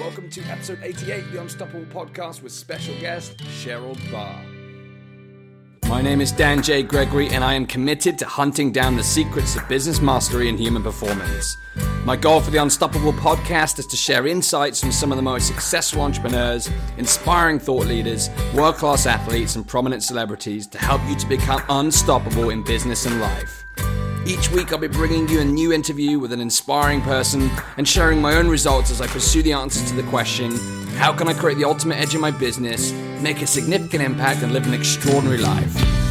Welcome to episode 88 of the Unstoppable Podcast with special guest Sherold Barr. My name is Dan J. Gregory, and I am committed to hunting down the secrets of business mastery and human performance. My goal for the Unstoppable podcast is to share insights from some of the most successful entrepreneurs, inspiring thought leaders, world class athletes, and prominent celebrities to help you to become unstoppable in business and life. Each week, I'll be bringing you a new interview with an inspiring person and sharing my own results as I pursue the answers to the question how can I create the ultimate edge in my business, make a significant impact, and live an extraordinary life?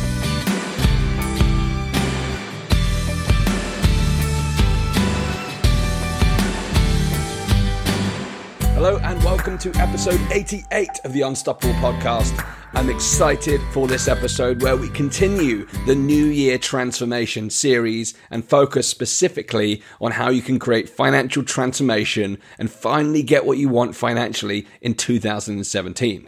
Hello, and welcome to episode 88 of the Unstoppable Podcast. I'm excited for this episode where we continue the New Year Transformation series and focus specifically on how you can create financial transformation and finally get what you want financially in 2017.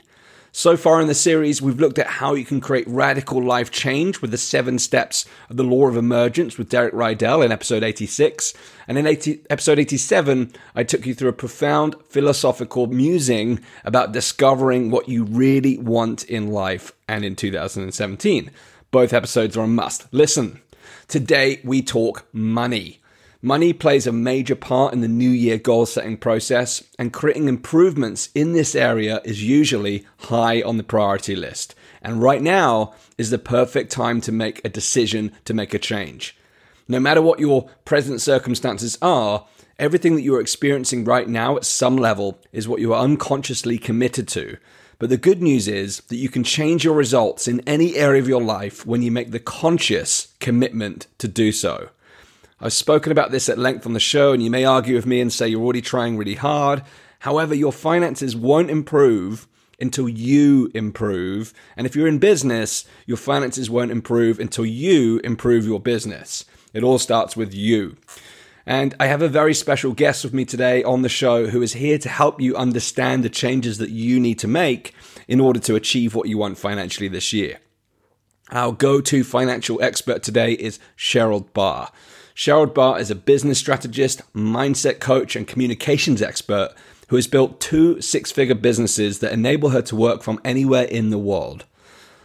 So far in the series, we've looked at how you can create radical life change with the seven steps of the law of emergence with Derek Rydall in episode 86. And in 80, episode 87, I took you through a profound philosophical musing about discovering what you really want in life and in 2017. Both episodes are a must. Listen, today we talk money. Money plays a major part in the new year goal setting process, and creating improvements in this area is usually high on the priority list. And right now is the perfect time to make a decision to make a change. No matter what your present circumstances are, everything that you're experiencing right now at some level is what you are unconsciously committed to. But the good news is that you can change your results in any area of your life when you make the conscious commitment to do so. I've spoken about this at length on the show, and you may argue with me and say you're already trying really hard. However, your finances won't improve until you improve. And if you're in business, your finances won't improve until you improve your business. It all starts with you. And I have a very special guest with me today on the show who is here to help you understand the changes that you need to make in order to achieve what you want financially this year. Our go to financial expert today is Sherold Barr. Sherold Barr is a business strategist, mindset coach, and communications expert who has built two six figure businesses that enable her to work from anywhere in the world.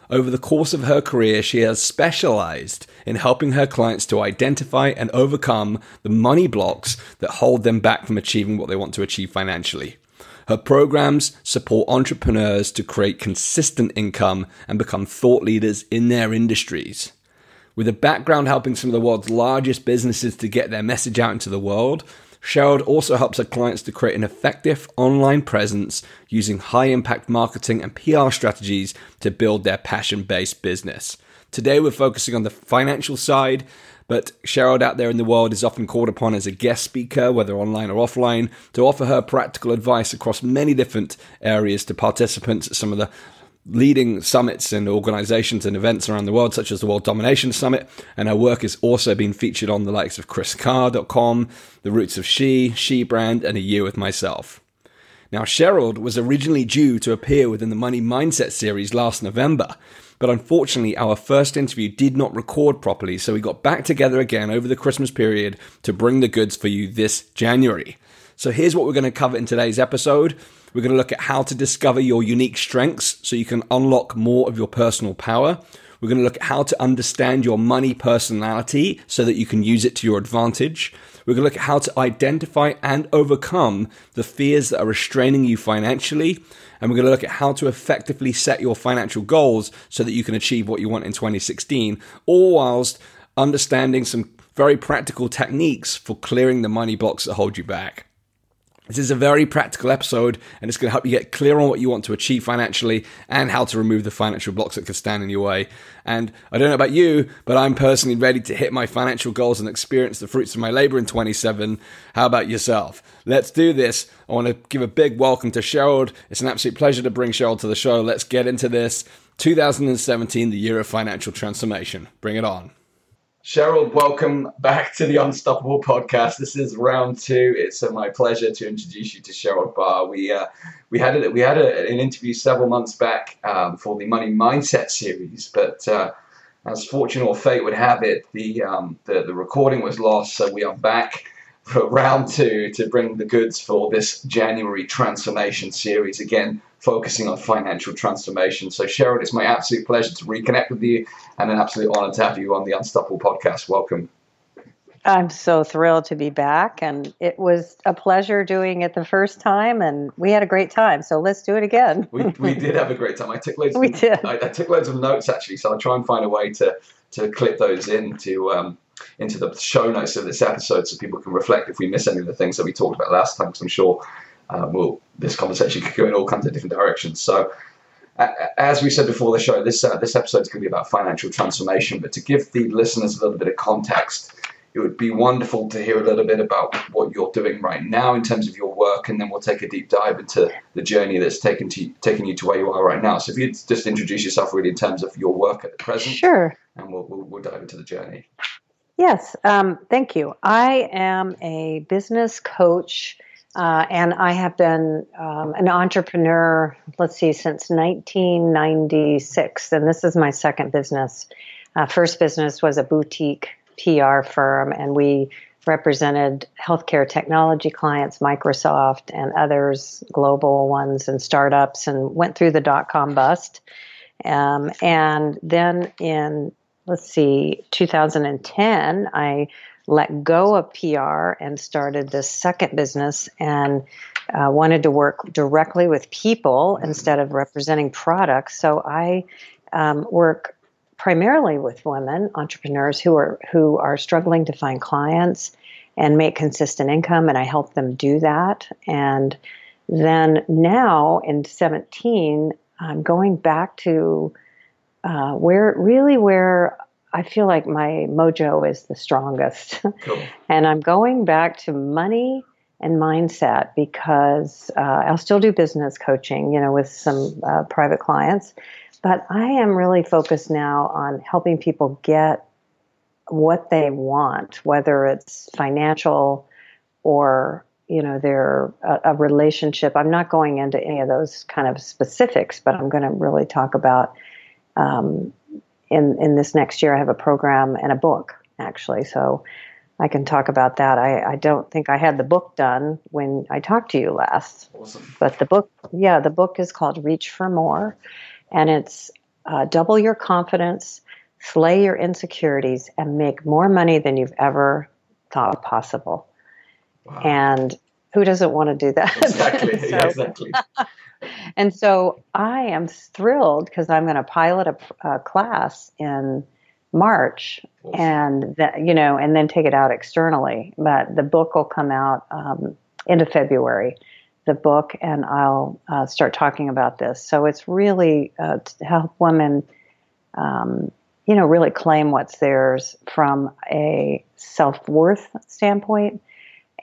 Over the course of her career, she has specialized in helping her clients to identify and overcome the money blocks that hold them back from achieving what they want to achieve financially. Her programs support entrepreneurs to create consistent income and become thought leaders in their industries. With a background helping some of the world's largest businesses to get their message out into the world, Sherold also helps her clients to create an effective online presence using high impact marketing and PR strategies to build their passion based business. Today, we're focusing on the financial side, but Sherold out there in the world is often called upon as a guest speaker, whether online or offline, to offer her practical advice across many different areas to participants at some of the leading summits and organizations and events around the world, such as the World Domination Summit. And her work has also been featured on the likes of KrisCarr.com, The Roots of She, She Brand, and A Year with Myself. Now, Cheryl was originally due to appear within the Money Mindset series last November, but unfortunately, our first interview did not record properly, so we got back together again over the Christmas period to bring the goods for you this January. So, here's what we're going to cover in today's episode. We're going to look at how to discover your unique strengths so you can unlock more of your personal power. We're going to look at how to understand your money personality so that you can use it to your advantage. We're going to look at how to identify and overcome the fears that are restraining you financially. And we're going to look at how to effectively set your financial goals so that you can achieve what you want in 2016, all whilst understanding some very practical techniques for clearing the money blocks that hold you back. This is a very practical episode and it's going to help you get clear on what you want to achieve financially and how to remove the financial blocks that could stand in your way. And I don't know about you, but I'm personally ready to hit my financial goals and experience the fruits of my labor in 27. How about yourself? Let's do this. I want to give a big welcome to Sherold. It's an absolute pleasure to bring Sherold to the show. Let's get into this. 2017, the year of financial transformation. Bring it on. Sherold, welcome back to the Unstoppable podcast. This is round two. It's uh, my pleasure to introduce you to Sherold Barr. We uh, we had a, we had a, an interview several months back um, for the Money Mindset series, but uh, as fortune or fate would have it, the, um, the the recording was lost. So we are back for round two to bring the goods for this January transformation series. Again, focusing on financial transformation. So, Sherold, it's my absolute pleasure to reconnect with you and an absolute honor to have you on the Unstoppable podcast. Welcome. I'm so thrilled to be back, and it was a pleasure doing it the first time, and we had a great time. So let's do it again. we, we did have a great time. I took loads. We of, did. I, I, took loads of notes actually, so I'll try and find a way to to clip those into um, into the show notes of this episode, so people can reflect if we miss any of the things that we talked about last time. Because I'm sure um, well, this conversation could go in all kinds of different directions. So as we said before the show, this uh, this episode is going to be about financial transformation. But to give the listeners a little bit of context, it would be wonderful to hear a little bit about what you're doing right now in terms of your work, and then we'll take a deep dive into the journey that's taken to taken you to where you are right now. So if you'd just introduce yourself really in terms of your work at the present, sure, and we'll we'll, we'll dive into the journey. Yes, um, thank you. I am a business coach. Uh, and I have been um, an entrepreneur, let's see, since 1996. And this is my second business. Uh, first business was a boutique PR firm, and we represented healthcare technology clients, Microsoft and others, global ones and startups, and went through the dot com bust. Um, and then in, let's see, 2010, I let go of PR and started this second business and uh, wanted to work directly with people instead of representing products. So I um, work primarily with women entrepreneurs who are who are struggling to find clients and make consistent income and I help them do that and then now in 17 I'm going back to uh, where really where I feel like my mojo is the strongest cool. and I'm going back to money and mindset because uh, I'll still do business coaching you know with some uh, private clients but I am really focused now on helping people get what they want, whether it's financial or you know their a, a relationship. I'm not going into any of those kind of specifics, but I'm going to really talk about um, in in this next year. I have a program and a book actually, so I can talk about that. I, I don't think I had the book done when I talked to you last, awesome. but the book, yeah, the book is called Reach for More and it's uh, double your confidence, slay your insecurities, and make more money than you've ever thought possible. Wow. And who doesn't want to do that? Exactly. so, yeah, exactly. And so I am thrilled because I'm going to pilot a, a, class in March, awesome. and that you know, and then take it out externally. But the book will come out um, into February the book and I'll uh, start talking about this. So it's really uh, to help women, um, you know, really claim what's theirs from a self worth standpoint.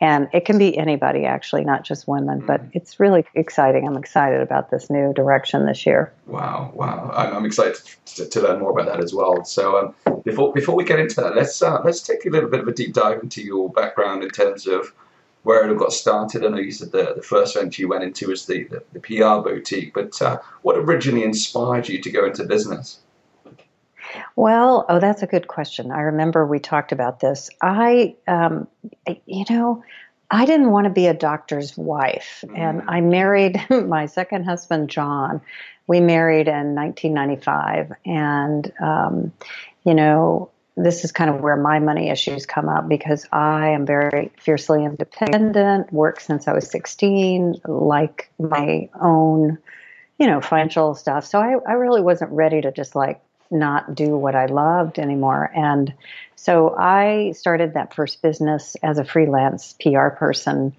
And it can be anybody, actually, not just women, mm. but it's really exciting. I'm excited about this new direction this year. Wow, wow! I'm, I'm excited to, to, learn more about that as well. So um, before before we get into that, let's uh, let's take a little bit of a deep dive into your background in terms of where it all got started. I know you said the, the first venture you went into was the, the, the PR boutique, but uh, what originally inspired you to go into business? Well, oh, that's a good question. I remember we talked about this. I, um, you know, I didn't want to be a doctor's wife, mm. and I married my second husband, John. We married in 1995, and um, you know, this is kind of where my money issues come up because I am very fiercely independent, worked since I was 16, like my own, you know, financial stuff. So I, I really wasn't ready to just like not do what I loved anymore. And so I started that first business as a freelance PR person.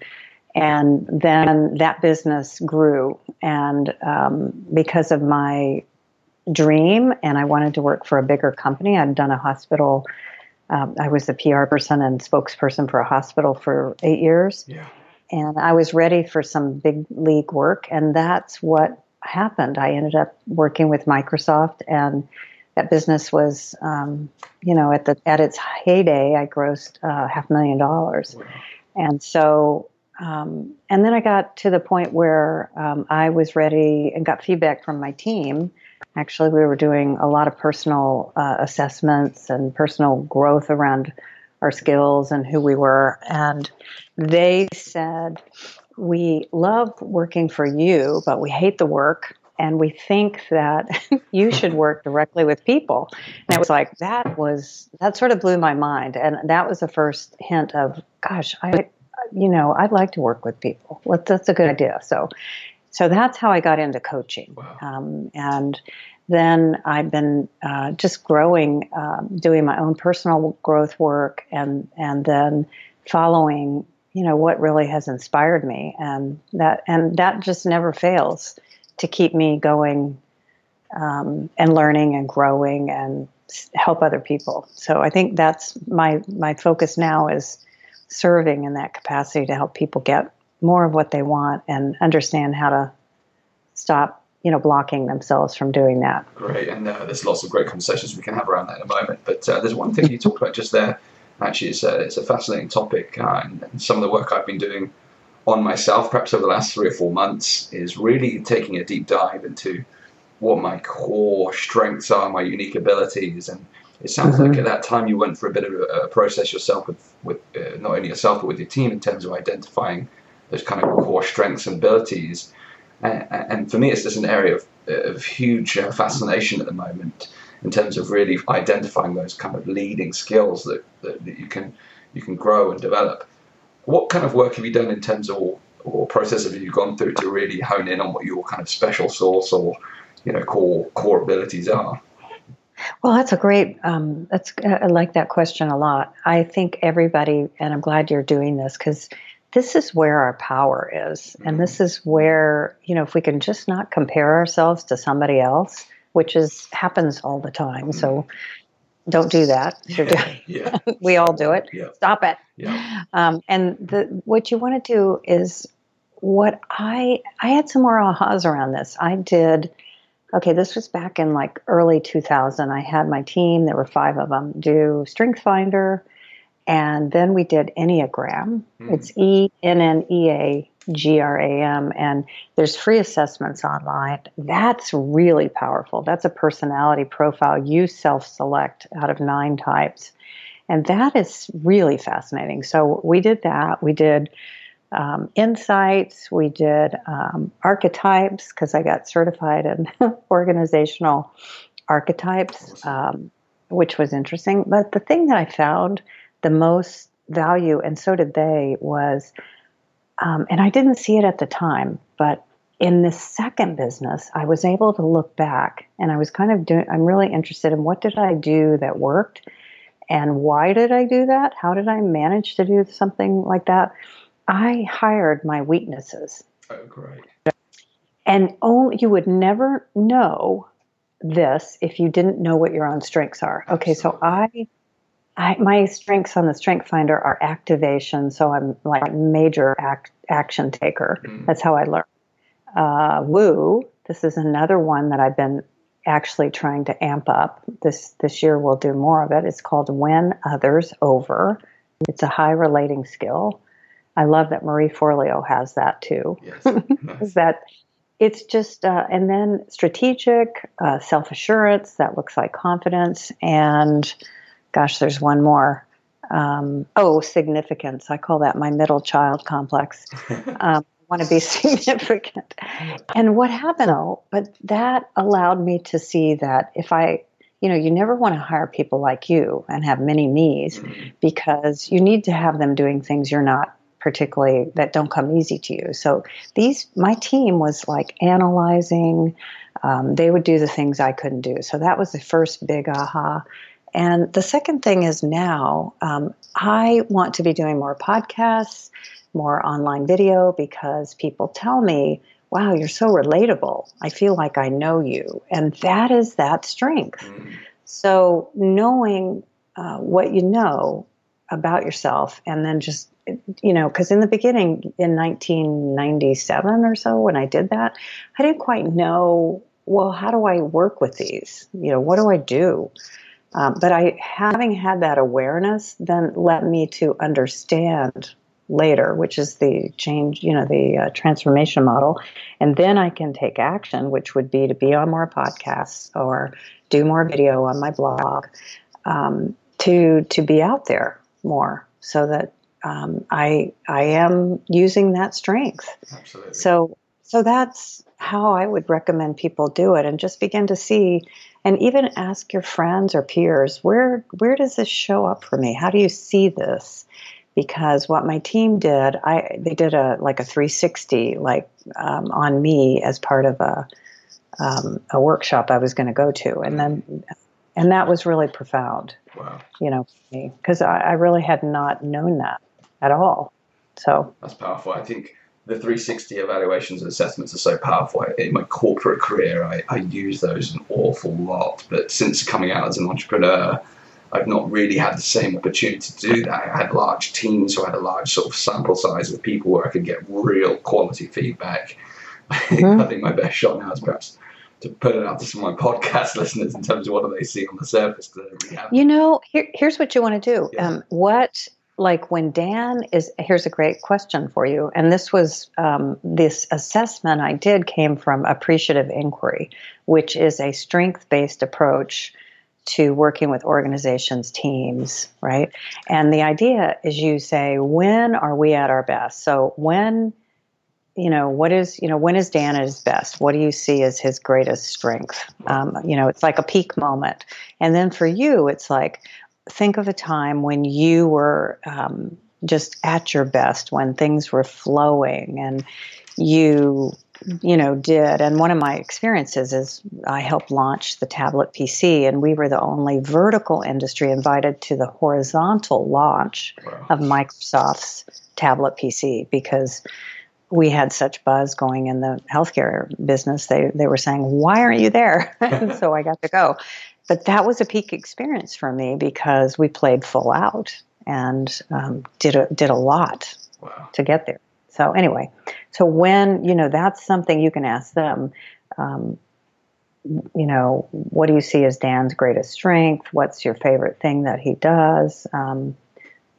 And then that business grew. And um, because of my dream and I wanted to work for a bigger company. I'd done a hospital. Um, I was the PR person and spokesperson for a hospital for eight years. Yeah. And I was ready for some big league work. And that's what happened. I ended up working with Microsoft and that business was, um, you know, at the at its heyday, I grossed uh, half a million dollars, wow. and so, um, and then I got to the point where um, I was ready and got feedback from my team Actually, we were doing a lot of personal uh, assessments and personal growth around our skills and who we were. And they said, We love working for you, but we hate the work. And we think that you should work directly with people. And it was like, that was, that sort of blew my mind. And that was the first hint of, gosh, I, you know, I'd like to work with people. That's a good idea. So, so that's how I got into coaching. Wow. Um, and then I've been uh, just growing, um, doing my own personal growth work, and and then following, you know, what really has inspired me, and that and that just never fails to keep me going um, and learning and growing and help other people. So I think that's my my focus now is serving in that capacity to help people get more of what they want and understand how to stop you know blocking themselves from doing that. Great. And uh, there's lots of great conversations we can have around that in a moment. But uh, there's one thing you talked about just there. Actually it's a, it's a fascinating topic uh, and, and, some of the work i've been doing on myself perhaps over the last three or four months is really taking a deep dive into what my core strengths are my unique abilities and it sounds mm-hmm. like at that time you went for a bit of a, a process yourself with, with uh, not only yourself but with your team in terms of identifying those kind of core strengths and abilities and for me, it's just an area of, of huge uh, fascination at the moment in terms of really identifying those kind of leading skills that, that, that, you can you can grow and develop. What kind of work have you done in terms of or, or process have you gone through to really hone in on what your kind of special source or you know core core abilities are? Well, that's a great. Um, that's I like that question a lot. I think everybody, and I'm glad you're doing this because this is where our power is. And mm-hmm. this is where, you know, if we can just not compare ourselves to somebody else, which is happens all the time. So mm-hmm. Don't do that. Yeah, yeah. we all do it. Yeah. Stop it. Yeah. Um, and the, what you want to do is what I I had some more ahas around this. I did. Okay, this was back in like early 2000. I had my team. There were five of them. Do Strength Finder and then we did Enneagram. Mm. It's E N N E A G R A M, and there's free assessments online. That's really powerful. That's a personality profile you self select out of nine types. And that is really fascinating. So we did that. We did um, insights, we did um, archetypes because I got certified in organizational archetypes, um, which was interesting. But the thing that I found the most value, and so did they, was, um, and I didn't see it at the time, but in this second business, I was able to look back and I was kind of doing, I'm really interested in what did I do that worked and why did I do that? How did I manage to do something like that? I hired my weaknesses. Oh, great. And only, you would never know this if you didn't know what your own strengths are. Okay, so I I, my strengths on the Strength Finder are activation, so I'm like a major act, action taker. Mm. That's how I learn. Uh, woo, this is another one that I've been actually trying to amp up. This this year we'll do more of it. It's called Win Others Over. It's a high relating skill. I love that Marie Forleo has that too. Yes. Nice. that it's just uh, and then strategic, uh, self assurance. That looks like confidence and gosh, there's one more. Um, oh, significance. I call that my middle child complex. Um, want to be significant. And what happened though, but that allowed me to see that if I, you know, you never want to hire people like you and have many me's mm-hmm. because you need to have them doing things you're not particularly that don't come easy to you. So these, my team was like analyzing. Um, they would do the things I couldn't do. So that was the first big aha. And the second thing is now um, I want to be doing more podcasts, more online video because people tell me, wow, you're so relatable. I feel like I know you. And that is that strength. So knowing uh, what you know about yourself and then just you know because in the beginning in 1997 or so when i did that i didn't quite know well how do i work with these you know what do i do um, but I, having had that awareness, then led me to understand later, which is the change, you know, the uh, transformation model. And then I can take action, which would be to be on more podcasts or do more video on my blog, um, to to be out there more so that um, I I am using that strength. Absolutely. So so that's how I would recommend people do it, and just begin to see, and even ask your friends or peers where where does this show up for me? How do you see this? Because what my team did, I they did a like a 360 like um, on me as part of a um, a workshop I was going to go to, and then and that was really profound. Wow. You know, because I, I really had not known that at all. So that's powerful. I think the 360 evaluations and assessments are so powerful. In my corporate career, I, I use those an awful lot. But since coming out as an entrepreneur, I've not really had the same opportunity to do that. I had large teams, so I had a large sort of sample size of people where I could get real quality feedback. Mm-hmm. I think my best shot now is perhaps to put it out to some of my podcast listeners in terms of what do they see on the surface. Really you know, here, here's what you want to do. Yeah. Um, what like when Dan is here's a great question for you, and this was um, this assessment I did came from appreciative inquiry, which is a strength based approach to working with organizations, teams, right? And the idea is you say, when are we at our best? So when you know what is you know when is dan at his best what do you see as his greatest strength um, you know it's like a peak moment and then for you it's like think of a time when you were um, just at your best when things were flowing and you you know did and one of my experiences is i helped launch the tablet pc and we were the only vertical industry invited to the horizontal launch wow. of microsoft's tablet pc because we had such buzz going in the healthcare business. They they were saying, "Why aren't you there?" so I got to go. But that was a peak experience for me because we played full out and um, did a, did a lot wow. to get there. So anyway, so when you know that's something you can ask them. Um, you know, what do you see as Dan's greatest strength? What's your favorite thing that he does? Um,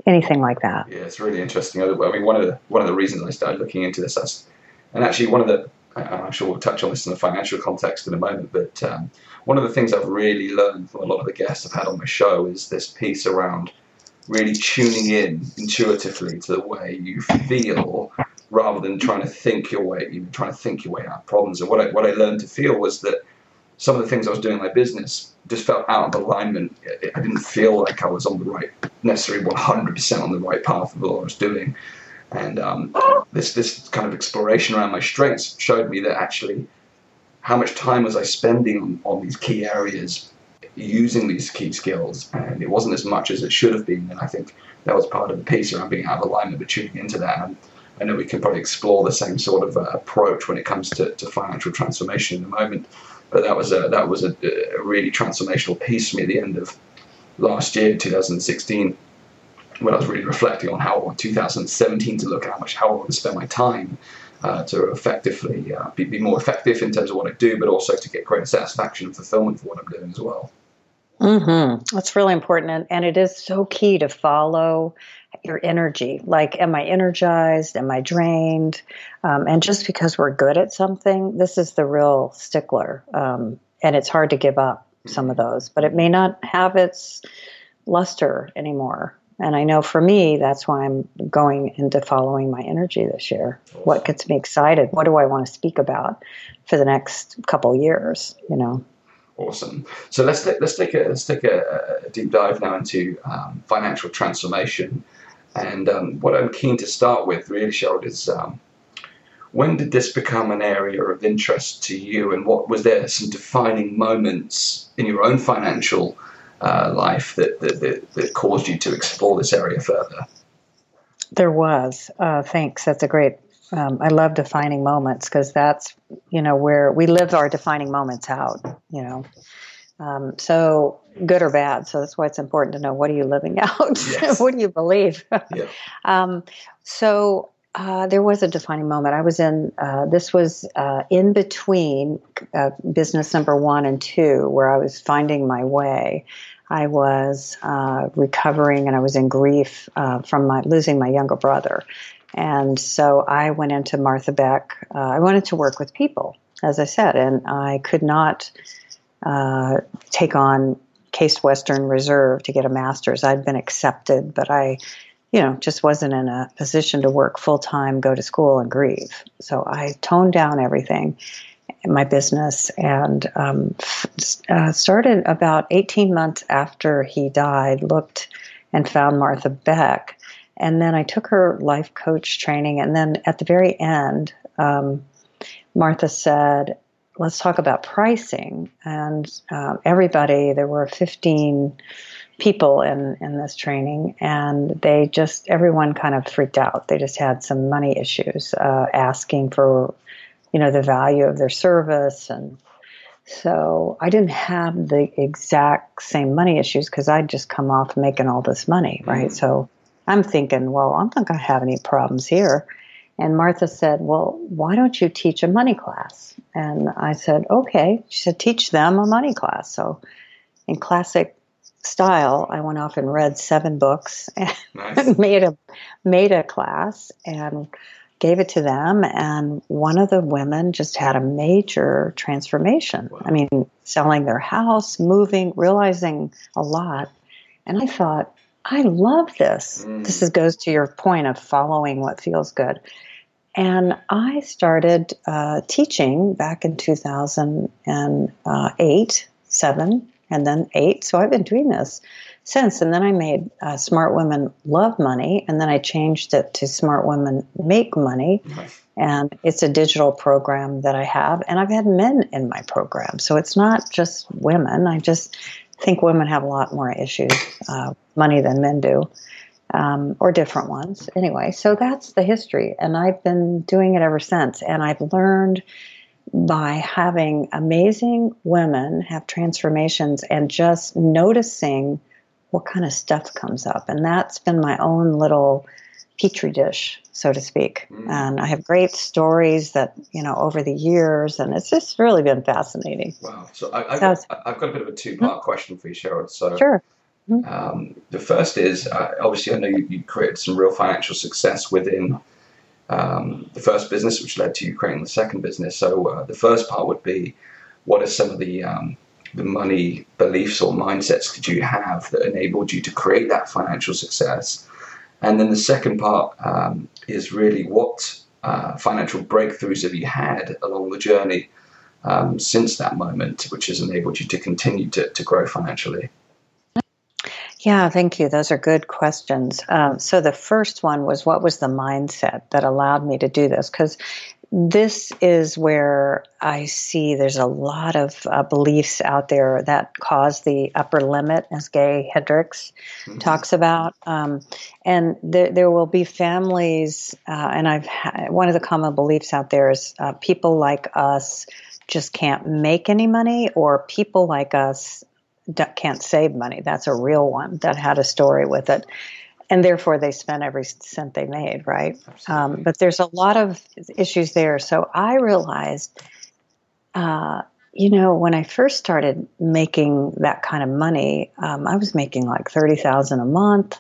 anything like that. Yeah, it's really interesting. I mean, one of the one of the reasons I started looking into this, and actually one of the, I'm sure we'll touch on this in the financial context in a moment, but um, one of the things I've really learned from a lot of the guests I've had on my show is this piece around really tuning in intuitively to the way you feel rather than trying to think your way, trying to think your way out of problems. And what I, what I learned to feel was that some of the things I was doing in my business just felt out of alignment. I didn't feel like I was on the right, necessarily 100% on the right path of what I was doing. And um, this this kind of exploration around my strengths showed me that actually how much time was I spending on, on these key areas using these key skills, and it wasn't as much as it should have been. And I think that was part of the piece around being out of alignment, but tuning into that. And I know we can probably explore the same sort of uh, approach when it comes to, to financial transformation in a moment. But that was a that was a, a really transformational piece for me at the end of last year, 2016, when I was really reflecting on how I want 2017 to look, at how much how I want to spend my time uh, to effectively uh, be, be, more effective in terms of what I do, but also to get greater satisfaction and fulfillment for what I'm doing as well. Mm-hmm. That's really important, and, and it is so key to follow your energy. Like, am I energized? Am I drained? Um, and just because we're good at something, this is the real stickler. Um, and it's hard to give up some of those, but it may not have its luster anymore. And I know for me, that's why I'm going into following my energy this year. What gets me excited? What do I want to speak about for the next couple years? You know. Awesome. So let's take, let's take a let's take a, a deep dive now into um, financial transformation. And um, what I'm keen to start with, really, Sherold, is um, when did this become an area of interest to you, and what was there some defining moments in your own financial uh, life that, that, that, that, caused you to explore this area further? There was. Uh, thanks. That's a great. Um, I love defining moments because that's you know where we live our defining moments out. You know, um, so good or bad. So that's why it's important to know what are you living out? Yes. what do you believe? yeah. um, so uh, there was a defining moment. I was in, uh, this was uh, in between uh, business number one and two, where I was finding my way. I was uh, recovering and I was in grief uh, from my losing my younger brother. And so I went into Martha Beck. I wanted to work with people, as I said, and I could not take on Case Western Reserve to get a master's. I'd been accepted, but I, you know, just wasn't in a position to work full time, go to school, and grieve. So I toned down everything in my business and um, uh, started about 18 months after he died, looked and found Martha Beck. And then I took her life coach training. And then at the very end, um, Martha said, let's talk about pricing. And uh, everybody, there were 15 people in, in this training, and they just, everyone kind of freaked out. They just had some money issues, uh, asking for, you know, the value of their service. And so I didn't have the exact same money issues because I'd just come off making all this money, right? Mm-hmm. So I'm thinking, well, I'm not going to have any problems here. And Martha said, Well, why don't you teach a money class? And I said, Okay. She said, Teach them a money class. So, in classic style, I went off and read seven books and nice. made a made a class and gave it to them. And one of the women just had a major transformation. Wow. I mean, selling their house, moving, realizing a lot. And I thought, I love this. Mm. This is, goes to your point of following what feels good. And I started uh, teaching back in 2008, 7, and then 8. So I've been doing this since. And then I made uh, Smart Women Love Money, and then I changed it to Smart Women Make Money. Nice. And it's a digital program that I have, and I've had men in my program. So it's not just women. I just think women have a lot more issues, uh, money than men do um, or different ones. Anyway, so that's the history, and I've been doing it ever since. And I've learned by having amazing women have transformations and just noticing what kind of stuff comes up. And that's been my own little petri dish, so to speak. Mm. And I have great stories that, you know, over the years, and it's just really been fascinating. Wow. So I, have so got a bit of a two part mm-hmm. question for you, Sherold. So, sure. Mm-hmm. Um, the first is uh, obviously I know you, you, created some real financial success within um, the first business, which led to you creating the second business. So uh, the first part would be, what are some of the um, the money beliefs or mindsets did you have that enabled you to create that financial success? And then the second part um, is really what uh, financial breakthroughs have you had along the journey um, since that moment, which has enabled you to continue to, to grow financially? Yeah, thank you. Those are good questions. Um, so the first one was what was the mindset that allowed me to do this? Because this is where I see there's a lot of uh, beliefs out there that cause the upper limit, as Gay Hendricks mm-hmm. talks about. Um, and there, there will be families, uh, and I've ha- one of the common beliefs out there is uh, people like us just can't make any money, or people like us can't save money. That's a real one that had a story with it. And therefore, they spent every cent they made, right? Um, but there's a lot of issues there. So I realized, uh, you know, when I first started making that kind of money, um, I was making like thirty thousand a month.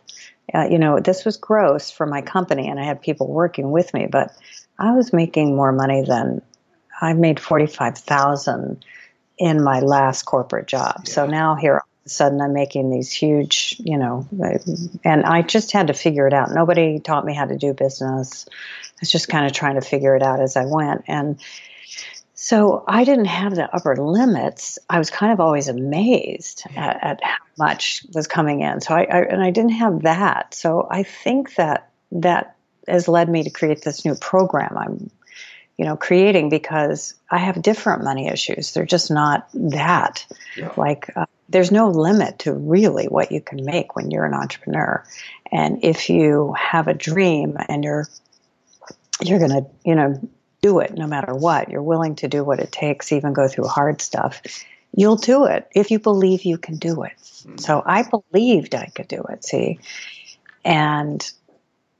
Uh, you know, this was gross for my company, and I had people working with me, but I was making more money than I made forty five thousand in my last corporate job. Yeah. So now here all of a sudden I'm making these huge, you know, and I just had to figure it out. Nobody taught me how to do business. I was just kind of trying to figure it out as I went. And so I didn't have the upper limits. I was kind of always amazed at, at how much was coming in. So I, I, and I didn't have that. So I think that that has led me to create this new program I'm you know, creating because I have different money issues. They're just not that. Yeah. Like, uh, there's no limit to really what you can make when you're an entrepreneur. And if you have a dream and you're, you're going to, you know, do it no matter what, you're willing to do what it takes, even go through hard stuff, you'll do it if you believe you can do it. Mm-hmm. So I believed I could do it, see? And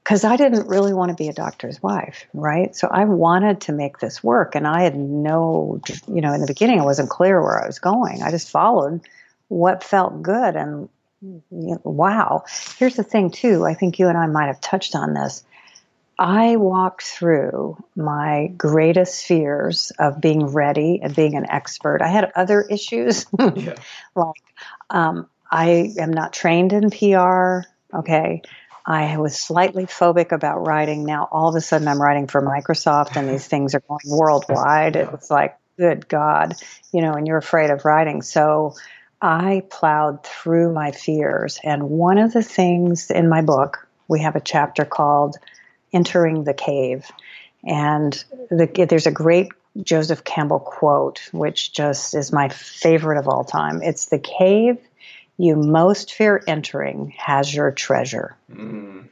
because I didn't really want to be a doctor's wife, right? So I wanted to make this work, and I had no, you know, in the beginning I wasn't clear where I was going. I just followed what felt good, and you know, wow. Here's the thing, too. I think you and I might have touched on this. I walked through my greatest fears of being ready and being an expert. I had other issues, yeah. like um, I am not trained in PR. Okay. I was slightly phobic about writing. Now, all of a sudden, I'm writing for Microsoft and these things are going worldwide. It was like, good God, you know, and you're afraid of writing. So I plowed through my fears. And one of the things in my book, we have a chapter called entering the cave. And the, there's a great Joseph Campbell quote, which just is my favorite of all time. It's the cave you most fear entering has your treasure. Mm.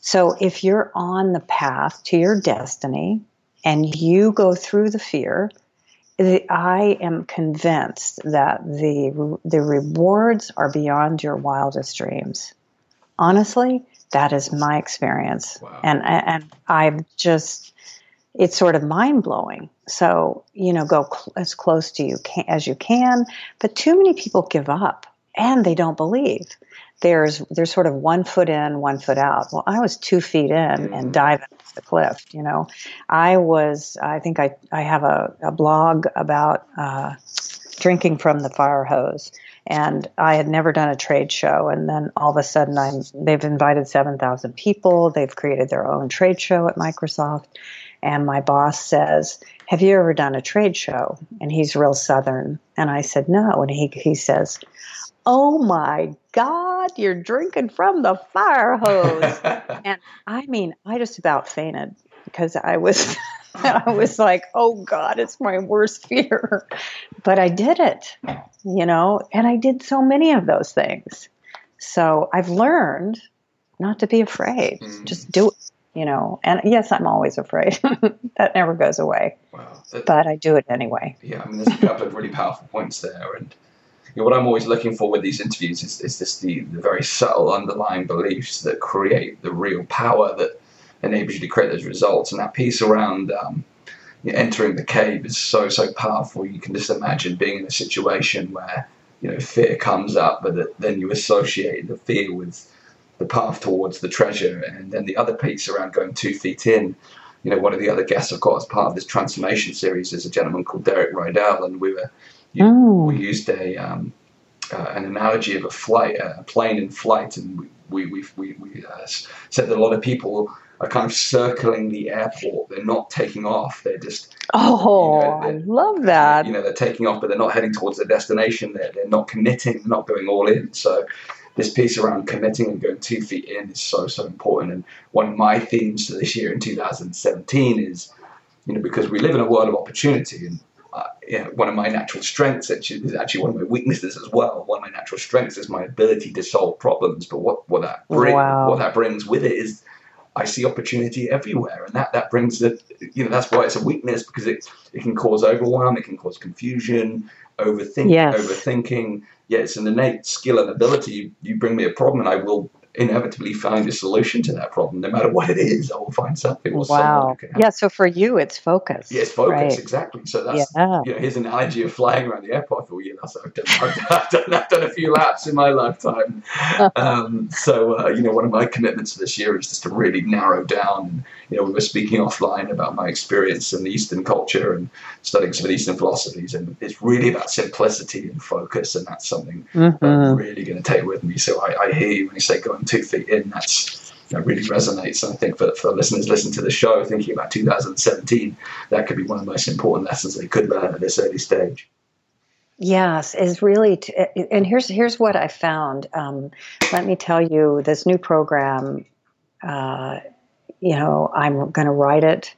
So if you're on the path to your destiny and you go through the fear, I am convinced that the the rewards are beyond your wildest dreams. Honestly, that is my experience, wow. and and I've just it's sort of mind blowing. So you know, go cl- as close to you can, as you can, but too many people give up and they don't believe. There's there's sort of one foot in, one foot out. Well, I was two feet in and mm-hmm. diving off the cliff. You know, I was. I think I I have a, a blog about uh, drinking from the fire hose and I had never done a trade show. And then all of a sudden, I'm, they've invited 7,000 people. They've created their own trade show at Microsoft. And my boss says, Have you ever done a trade show? And he's real Southern. And I said, No. And he, he says, Oh my God, you're drinking from the fire hose. and I mean, I just about fainted because I was. I was like, oh God, it's my worst fear. But I did it, you know, and I did so many of those things. So I've learned not to be afraid. Mm. Just do it, you know. And yes, I'm always afraid. that never goes away. Wow. That, but I do it anyway. Yeah, I mean, there's a couple of really powerful points there. And know, what I'm always looking for with these interviews is, is this the, the very subtle underlying beliefs that create the real power that enables you to create those results. And that piece around um, entering the cave is so so powerful. You can just imagine being in a situation where you know fear comes up, but then you associate the fear with the path towards the treasure, and then the other piece around going two feet in. You know, one of the other guests I've got as part of this transformation series is a gentleman called Derek Rydall, and we were oh. we used a um, uh, an analogy of a flight, a plane in flight, and we we we, we uh, said that a lot of people are kind of circling the airport. They're not taking off. They're just. Oh, you know, I love that. You know, they're taking off, but they're not heading towards their destination. They're, they're not committing, they're not going all in. So, this piece around committing and going two feet in is so, so important. And one of my themes for this year in 2017 is, you know, because we live in a world of opportunity and uh, yeah, one of my natural strengths actually, is actually one of my weaknesses as well. One of my natural strengths is my ability to solve problems. But what, what that bring, wow. what that brings with it is I see opportunity everywhere, and that that brings the you know that's why it's a weakness because it it can cause overwhelm, it can cause confusion, overthinking, yes. overthinking. Yeah, it's an innate skill and ability. You bring me a problem, and I will inevitably find a solution to that problem, no matter what it is. I will find something. Or wow. Yeah. So for you, it's focus. Yes, focus right. exactly. So that's yeah. you know, here's an analogy of flying around the airport. Thought, yeah, that's I've done, I've done, I've done a few laps in my lifetime. um, so uh, you know, one of my commitments for this year is just to really narrow down. You know, we were speaking offline about my experience in the Eastern culture and studying some of the Eastern philosophies, and it's really about simplicity and focus, and that's something mm-hmm. I'm really going to take with me. So I, I hear you when you say going two feet in. That's you know, really resonates. And I think for, for listeners listening to the show, thinking about 2017, that could be one of the most important lessons they could learn at this early stage. Yes, is really, t- and here's here's what I found. Um, let me tell you, this new program. Uh, you know, I'm going to write it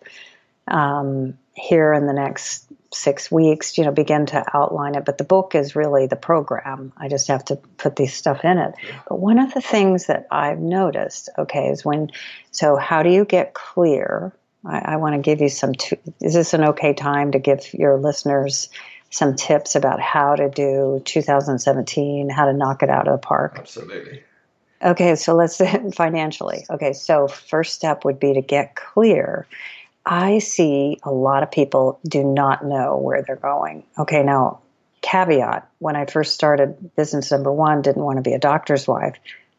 um, here in the next six weeks, you know, begin to outline it. But the book is really the program. I just have to put these stuff in it. But one of the things that I've noticed, okay, is when, so how do you get clear? I, I want to give you some, t- is this an okay time to give your listeners some tips about how to do 2017, how to knock it out of the park? Absolutely. Okay, so let's financially. Okay, so first step would be to get clear I see a lot of people do not know where they're going. Okay, now, caveat when I first started business number one, didn't want to be a doctor's wife.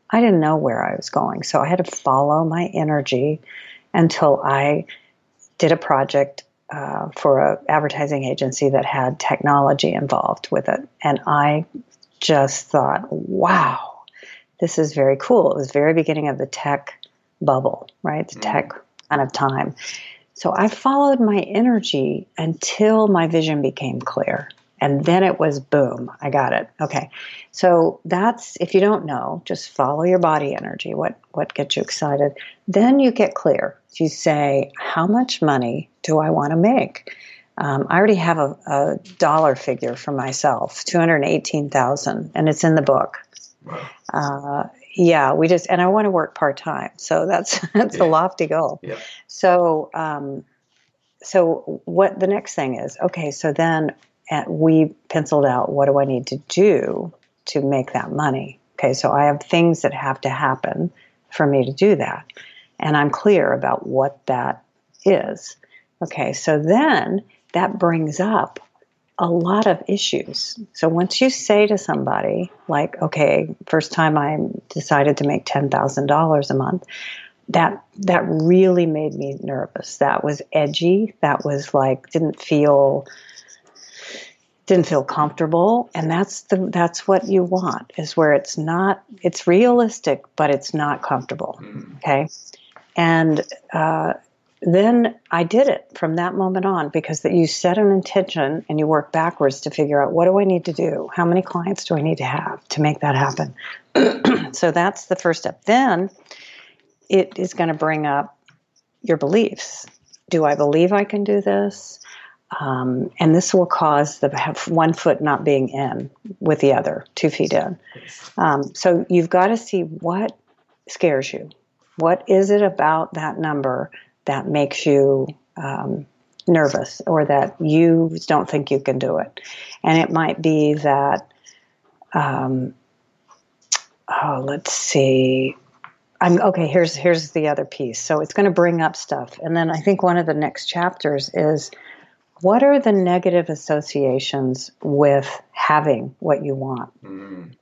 I didn't know where I was going. So I had to follow my energy until I did a project uh, for an advertising agency that had technology involved with it. And I just thought, wow, this is very cool. It was very beginning of the tech bubble, right? The mm-hmm. tech kind of time. So I followed my energy until my vision became clear. And then it was boom, I got it. Okay. So that's if you don't know, just follow your body energy. What what gets you excited? Then you get clear. You say, how much money do I want to make? Um, I already have a, a, dollar figure for myself, two hundred eighteen thousand, and it's in the book. Uh, yeah, we just and I want to work part time, so that's that's yeah. a lofty goal. Yeah. So, um, so what the next thing is? Okay, so then uh, we penciled out what do I need to do to make that money. Okay, so I have things that have to happen for me to do that, and I'm clear about what that is. Okay, so then that brings up a lot of issues. So once you say to somebody, like, okay, first time I decided to make $10,000 a month, that that really made me nervous. That was edgy. That was like didn't feel didn't feel comfortable and that's the that's what you want is where it's not it's realistic but it's not comfortable mm. okay and uh, then I did it from that moment on because that you set an intention and you work backwards to figure out what do I need to do? How many clients do I need to have to make that happen? so that's the first step. Then it is going to bring up your beliefs. Do I believe I can do this? Um, and this will cause the one foot not being in with the other, two feet in. Um, so you've got to see what scares you. What is it about that number that makes you um, nervous or that you don't think you can do it. And it might be that, um, oh, let's see. I'm okay. Here's here's the other piece. So it's going to bring up stuff, and then I think one of the next chapters is what are the negative associations with having what you want. Mm.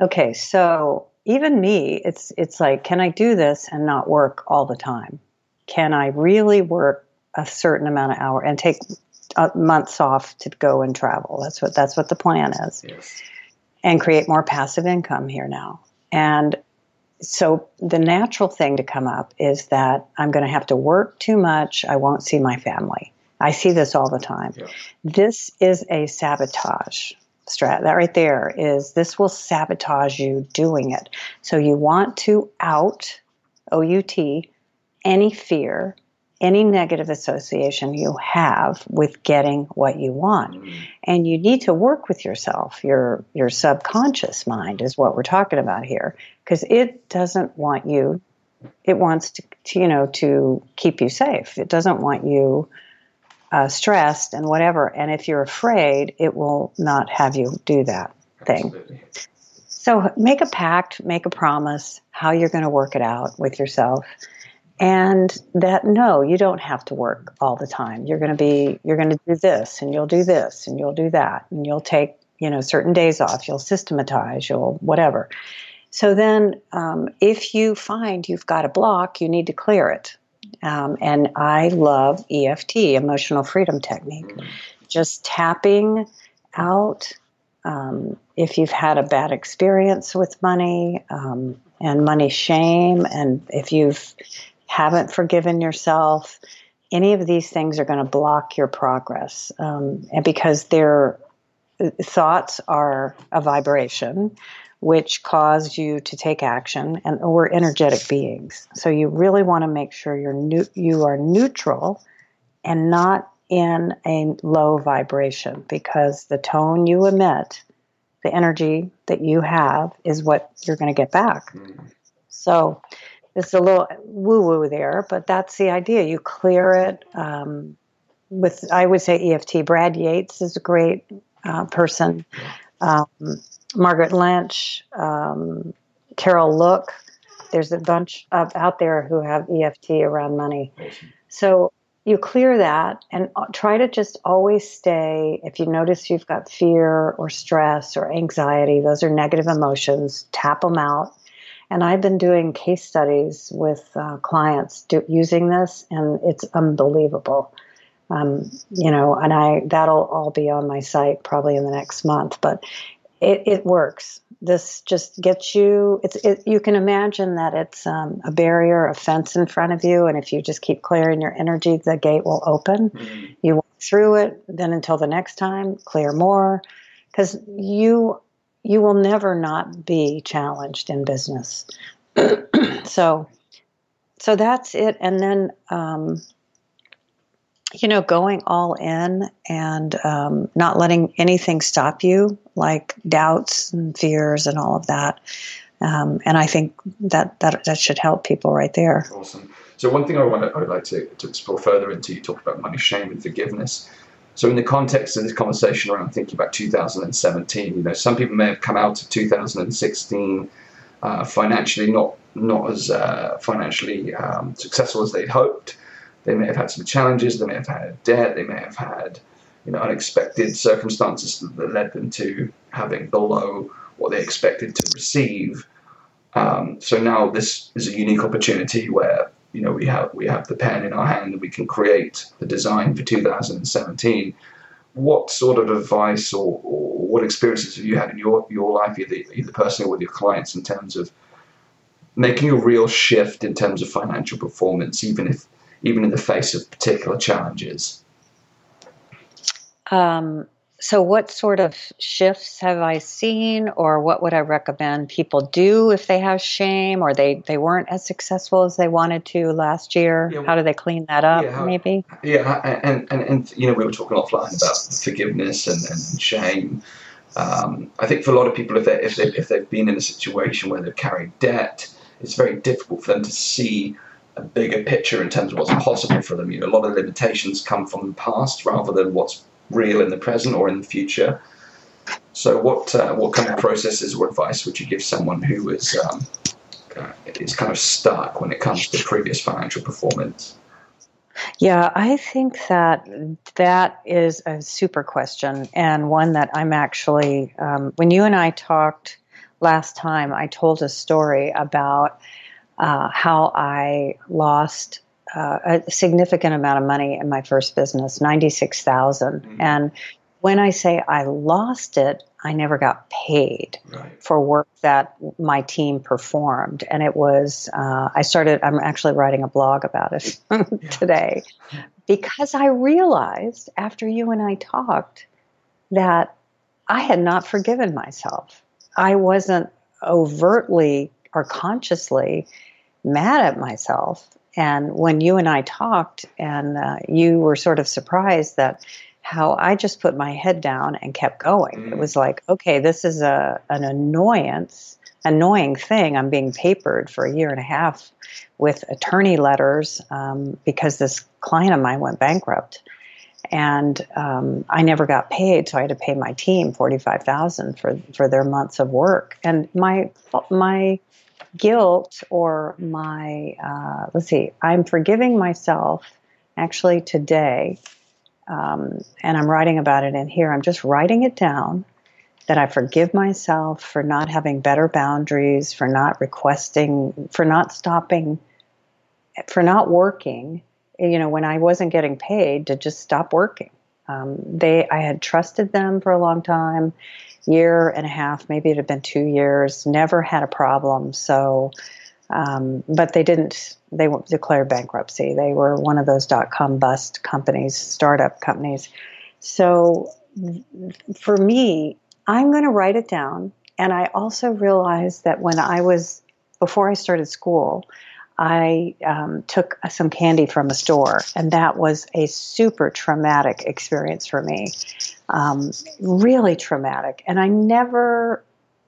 Okay, so even me, it's it's like, can I do this and not work all the time? Can I really work a certain amount of hour and take uh, months off to go and travel? That's what that's what the plan is, yes. and create more passive income here now. And so the natural thing to come up is that I'm going to have to work too much. I won't see my family. I see this all the time. Yeah. This is a sabotage strat. That right there is this will sabotage you doing it. So you want to out, O U T, any fear, any negative association you have with getting what you want. And you need to work with yourself. Your your subconscious mind is what we're talking about here because it doesn't want you it wants to, to, you know to keep you safe. It doesn't want you uh, stressed and whatever. And if you're afraid, it will not have you do that thing. Absolutely. So make a pact, make a promise how you're going to work it out with yourself and that no you don't have to work all the time. You're going to be you're going to do this and you'll do this and you'll do that. And you'll take you know certain days off. You'll systematize you'll whatever. So then um, if you find you've got a block you need to clear it. Um, and i love eft emotional freedom technique. Just tapping out um, if you've had a bad experience with money um, and money shame and if you've haven't forgiven yourself, any of these things are going to block your progress. Um, and because their thoughts are a vibration, which cause you to take action, and we're energetic beings. So you really want to make sure you're new, you are neutral and not in a low vibration because the tone you emit, the energy that you have, is what you're going to get back. Mm. So it's a little woo woo there, but that's the idea. You clear it um, with, I would say EFT. Brad Yates is a great uh, person. Um, Margaret Lynch, um, Carol Look. There's a bunch of out there who have EFT around money. So you clear that and uh, try to just always stay. If you notice you've got fear or stress or anxiety, those are negative emotions, tap them out And I've been doing case studies with uh, clients do, using this, and it's unbelievable. Um, you know, and I that'll all be on my site probably in the next month. But it, it works. This just gets you. It's it, you can imagine that it's um, a barrier, a fence in front of you, and if you just keep clearing your energy, the gate will open. Mm-hmm. You walk through it, then until the next time, clear more, because you you will never not be challenged in business. so, so that's it. And then, um, you know, going all in and um, not letting anything stop you, like doubts and fears and all of that. Um, and I think that, that that should help people right there. Awesome. So one thing I want to, I would like to, to explore further into, you talked about money, shame, and forgiveness. So, in the context of this conversation around thinking about 2017, you know, some people may have come out of 2016 uh, financially not not as uh, financially um, successful as they'd hoped. They may have had some challenges. They may have had debt. They may have had, you know, unexpected circumstances that led them to having below what they expected to receive. Um, so now this is a unique opportunity where you know we have we have the pen in our hand and we can create the design for 2017 what sort of advice or, or what experiences have you had in your, your life either, either personally or with your clients in terms of making a real shift in terms of financial performance even if even in the face of particular challenges? Um, so what sort of shifts have I seen or what would I recommend people do if they have shame or they, they weren't as successful as they wanted to last year? Yeah, how do they clean that up yeah, how, maybe? Yeah, and, and, and, you know, we were talking offline about forgiveness and, and shame. Um, I think for a lot of people, if, they, if, they, if they've been in a situation where they've carried debt, it's very difficult for them to see a bigger picture in terms of what's possible for them. You know, a lot of limitations come from the past rather than what's real in the present or in the future. So, what uh, what kind of processes or advice would you give someone who is um, is kind of stuck when it comes to previous financial performance? Yeah, I think that that is a super question and one that I'm actually. Um, when you and I talked last time, I told a story about uh, how I lost uh, a significant amount of money in my first business, ninety six thousand, mm-hmm. and when I say I lost it, I never got paid right. for work that my team performed, and it was uh, I started. I'm actually writing a blog about it today because I realized after you and I talked that I had not forgiven myself. I wasn't overtly or consciously mad at myself and when you and I talked, and uh, you were sort of surprised that how I just put my head down and kept going. Mm. It was like, okay, this is a an annoyance, annoying thing. I'm being papered for a year and a half with attorney letters um, because this client of mine went bankrupt, and um, I never got paid, so I had to pay my team forty five thousand for for their months of work. And my my guilt or my, uh, let's see, I'm forgiving myself actually today, um, and I'm writing about it in here. I'm just writing it down that I forgive myself for not having better boundaries, for not requesting, for not stopping, for not working, you know, when I wasn't getting paid to just stop working. Um, they, I had trusted them for a long time year and a half, maybe it had been two years, never had a problem. So, um, but they didn't, they declared bankruptcy. They were one of those dot com bust companies, startup companies. So for me, I'm going to write it down. And I also realized that when I was, before I started school, I um, took some candy from a store, and that was a super traumatic experience for me. Um, really traumatic. And I never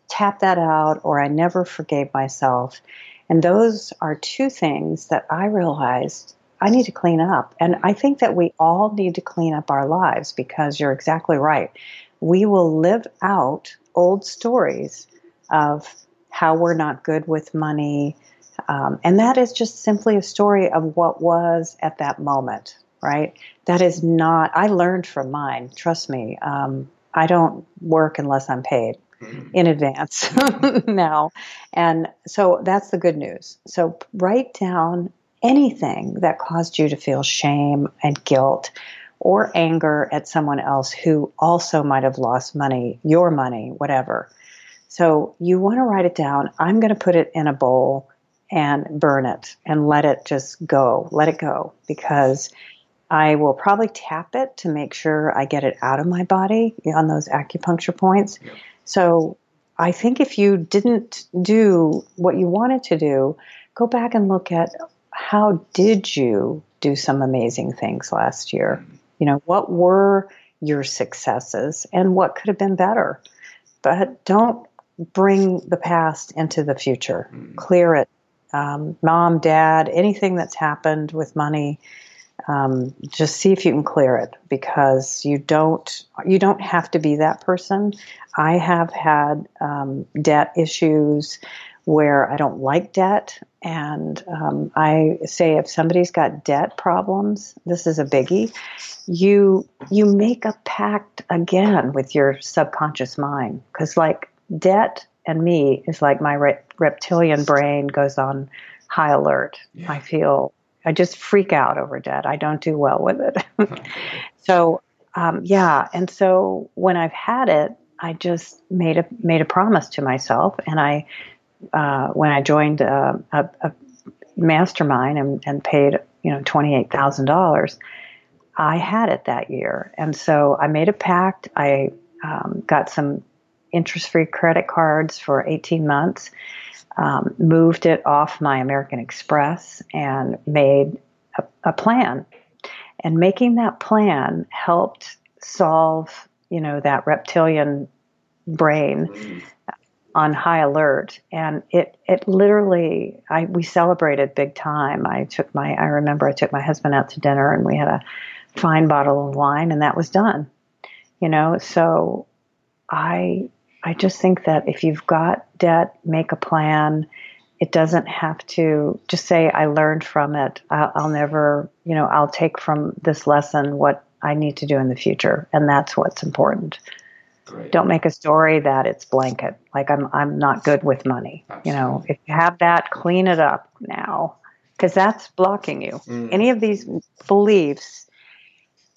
tapped that out or I never forgave myself. And those are two things that I realized I need to clean up. And I think that we all need to clean up our lives because you're exactly right. We will live out old stories of how we're not good with money, um, and that is just simply a story of what was at that moment, right? That is not, I learned from mine, trust me. Um, I don't work unless I'm paid. mm. in advance now. And so that's the good news. So write down anything that caused you to feel shame and guilt or anger at someone else who also might have lost money, your money, whatever. So you want to write it down. I'm going to put it in a bowl and burn it and let it just go. Let it go because I will probably tap it to make sure I get it out of my body on those acupuncture points. So I think if you didn't do what you wanted to do, go back and look at how did you do some amazing things last year? You know, what were your successes and what could have been better? But don't bring the past into the future. Mm. Clear it. Um, mom, dad, anything that's happened with money, um, just see if you can clear it because you don't you don't have to be that person. I have had um, debt issues where I don't like debt. And um, I say if somebody's got debt problems, this is a biggie. You you make a pact again with your subconscious mind because like debt and me is like my re- reptilian brain goes on high alert. Yeah. I feel I just freak out over debt. I don't do well with it. so um, yeah, and so when I've had it, I just made a made a promise to myself, and I uh, when I joined a, a, a mastermind and, and, paid you know twenty eight thousand dollars, I had it that year, and so I made a pact. I um, got some interest free credit cards for eighteen months, um, moved it off my American Express, and made a, a plan. And making that plan helped solve you know that reptilian brain on high alert and it it literally I we celebrated big time. I took my I remember I took my husband out to dinner and we had a fine bottle of wine and that was done. You know, so I I just think that if you've got debt, make a plan. It doesn't have to just say I learned from it. I'll, I'll never, you know, I'll take from this lesson what I need to do in the future, and that's what's important. Great. Don't make a story that it's blanket. Like I'm I'm not good with money. Absolutely. You know, if you have that, clean it up now because that's blocking you. Mm. Any of these beliefs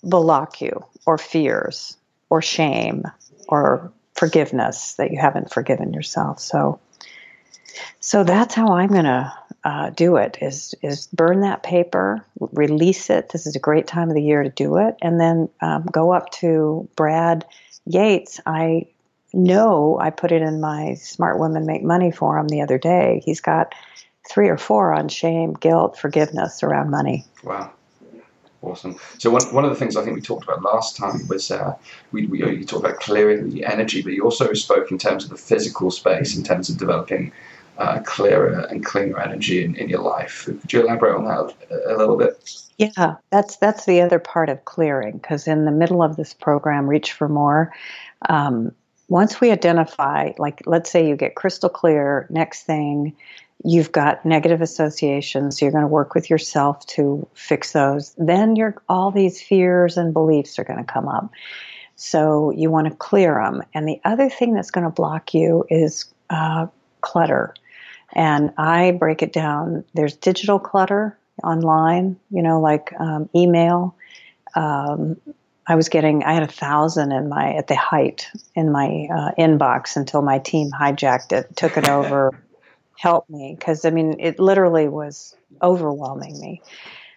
block you or fears or shame or forgiveness that you haven't forgiven yourself. So so that's how I'm going to uh, do it is is burn that paper, release it. This is a great time of the year to do it, and then um, go up to Brad Yates, I know I put it in my Smart Women Make Money forum the other day. He's got three or four on shame, guilt, forgiveness around money. Wow. Awesome. So one, one of the things I think we talked about last time was uh, we, we you talked about clearing the energy, but you also spoke in terms of the physical space, in terms of developing uh, clearer and cleaner energy in, in your life. Could you elaborate on that a, a little bit? Yeah, that's that's the other part of clearing because in the middle of this program, Reach for More, um, once we identify, like let's say you get crystal clear, next thing you've got negative associations, you're going to work with yourself to fix those. Then you're all these fears and beliefs are going to come up. So you want to clear them. And the other thing that's going to block you is uh, clutter. And I break it down. There's digital clutter, online, you know, like um, email. Um, I was getting, I had a thousand in my, at the height in my uh, inbox until my team hijacked it, took it over, helped me. Cause I mean, it literally was overwhelming me.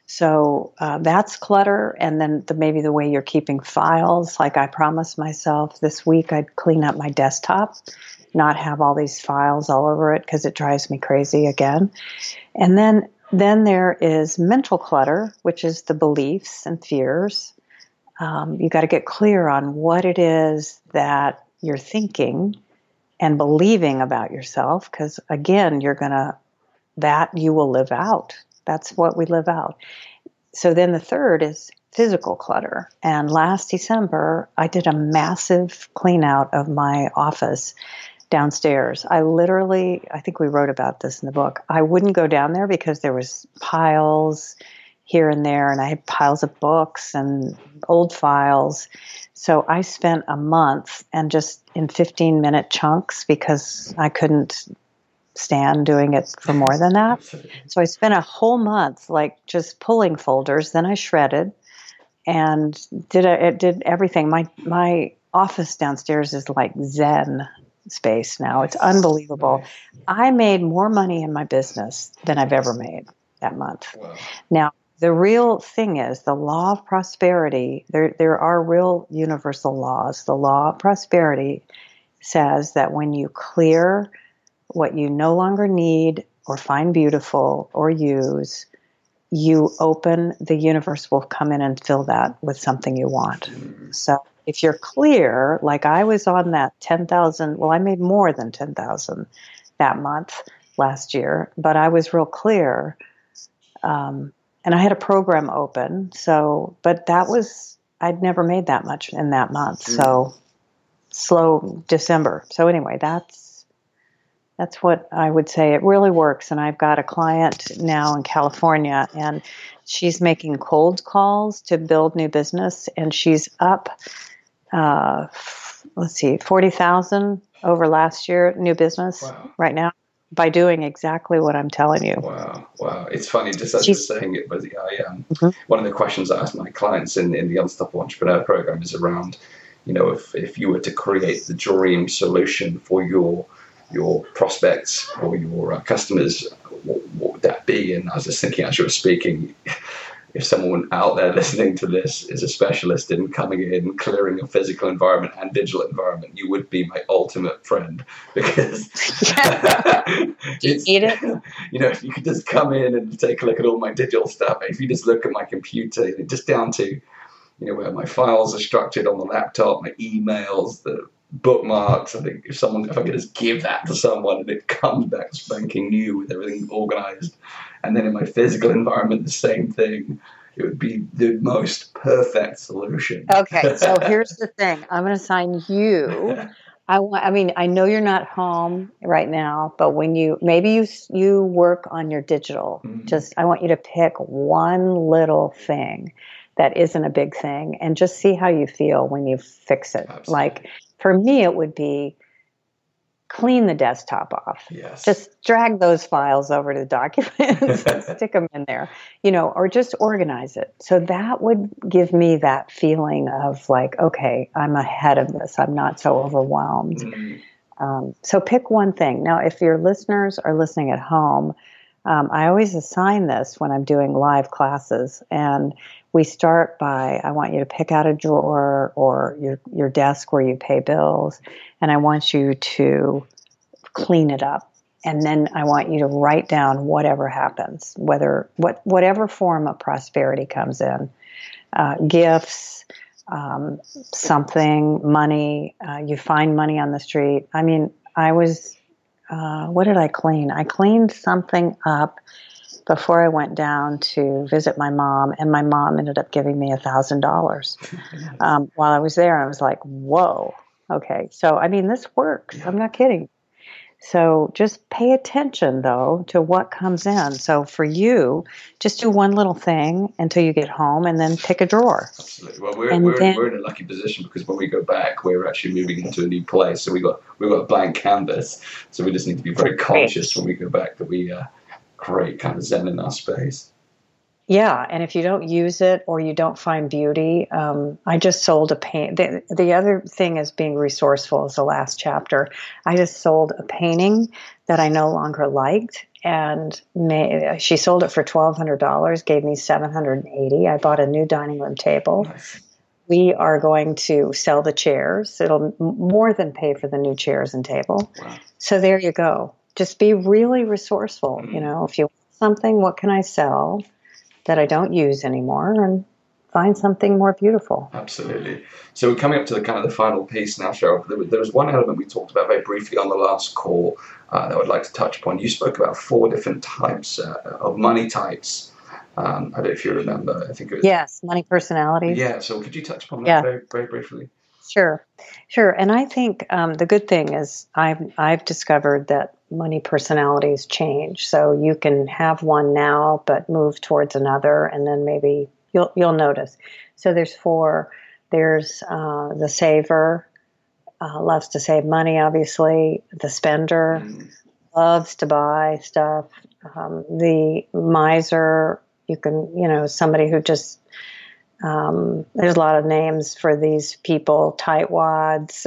So uh, that's clutter. And then the, maybe the way you're keeping files, like I promised myself this week, I'd clean up my desktop, not have all these files all over it because it drives me crazy again. And then then there is mental clutter, which is the beliefs and fears. Um, you got to get clear on what it is that you're thinking and believing about yourself, because again, you're going to, that you will live out. That's what we live out. So then the third is physical clutter. And last December, I did a massive clean out of my office downstairs. I literally, I think we wrote about this in the book. I wouldn't go down there because there was piles, here and there, and I had piles of books and old files. So I spent a month and just in 15 minute chunks because I couldn't stand doing it for more than that. So I spent a whole month like just pulling folders. Then I shredded and did a, it did everything. My my office downstairs is like Zen space now. It's unbelievable. I made more money in my business than I've ever made that month. Wow. Now, the real thing is the law of prosperity. There, there are real universal laws. The law of prosperity says that when you clear what you no longer need or find beautiful or use, you open, the universe will come in and fill that with something you want. So if you're clear, like I was on that 10,000, well, I made more than 10,000 that month last year, but I was real clear. Um, and I had a program open. So, but that was, I'd never made that much in that month. Mm. So slow December. So anyway, that's, that's what I would say. It really works. And I've got a client now in California and she's making cold calls to build new business and she's up uh, let's see, 40,000 over last year, new business wow. right now by doing exactly what I'm telling you. Wow, wow. It's funny, just as you're saying it, but I, um, mm-hmm. one of the questions I ask my clients in, in the Unstoppable Entrepreneur program is around, you know, if, if you were to create the dream solution for your your prospects or your uh, customers, what, what, would that be? And I was just thinking as you were speaking, if someone out there listening to this is a specialist in coming in, clearing a physical environment and digital environment, you would be my ultimate friend because you need it. You know, if you could just come in and take a look at all my digital stuff, if you just look at my computer, just down to you know where my files are structured on the laptop, my emails, the bookmarks. I think if someone, if I could just give that to someone and it comes back spanking new with everything organized and then in my physical environment, the same thing. It would be the most perfect solution. Okay, so here's the thing. I'm going to sign you. I want. I mean, I know you're not home right now, but when you maybe you you work on your digital. Mm-hmm. Just I want you to pick one little thing that isn't a big thing, and just see how you feel when you fix it. Absolutely. Like for me, it would be clean the desktop off. Yes. Just drag those files over to documents and stick them in there, you know, or just organize it. So that would give me that feeling of like, okay, I'm ahead of this. I'm not so overwhelmed. Mm-hmm. Um, so pick one thing. Now, if your listeners are listening at home, um, I always assign this when I'm doing live classes, and we start by I want you to pick out a drawer or your your desk where you pay bills, and I want you to clean it up. And then I want you to write down whatever happens, whether what whatever form of prosperity comes in, uh, gifts, um, something, money. Uh, you find money on the street. I mean, I was. Uh, what did I clean? I cleaned something up before I went down to visit my mom, and my mom ended up giving me a thousand dollars um, while I was there. And I was like, "Whoa, okay." So I mean, this works. I'm not kidding. So just pay attention though to what comes in. So for you, just do one little thing until you get home and then pick a drawer. Absolutely. Well, we're, we're, then, we're in a lucky position because when we go back, we're actually moving into a new place. So we got we've got a blank canvas. So we just need to be very conscious when we go back that we uh, create kind of zen in our space. Yeah, and if you don't use it or you don't find beauty, um, I just sold a paint. The, the other thing is being resourceful is the last chapter. I just sold a painting that I no longer liked, and may, she sold it for twelve hundred dollars. Gave me seven hundred and eighty. I bought a new dining room table. Nice. We are going to sell the chairs. It'll more than pay for the new chairs and table. Wow. So there you go just be really resourceful. You know, if you want something, what can I sell that I don't use anymore? And find something more beautiful. Absolutely. So we're coming up to the kind of the final piece now, Sherold. There, there was one element we talked about very briefly on the last call uh, that I would like to touch upon. You spoke about four different types uh, of money types. Um, I don't know if you remember. I think it was. Yes, money personalities. Yeah. So could you touch upon that yeah. very, very briefly? Sure, sure. And I think um, the good thing is I've I've discovered that money personalities change. So you can have one now, but move towards another, and then maybe you'll you'll notice. So there's four. There's uh, the saver, uh, loves to save money. Obviously, the spender loves to buy stuff. Um, the miser, you can you know somebody who just um, there's a lot of names for these people, tightwads,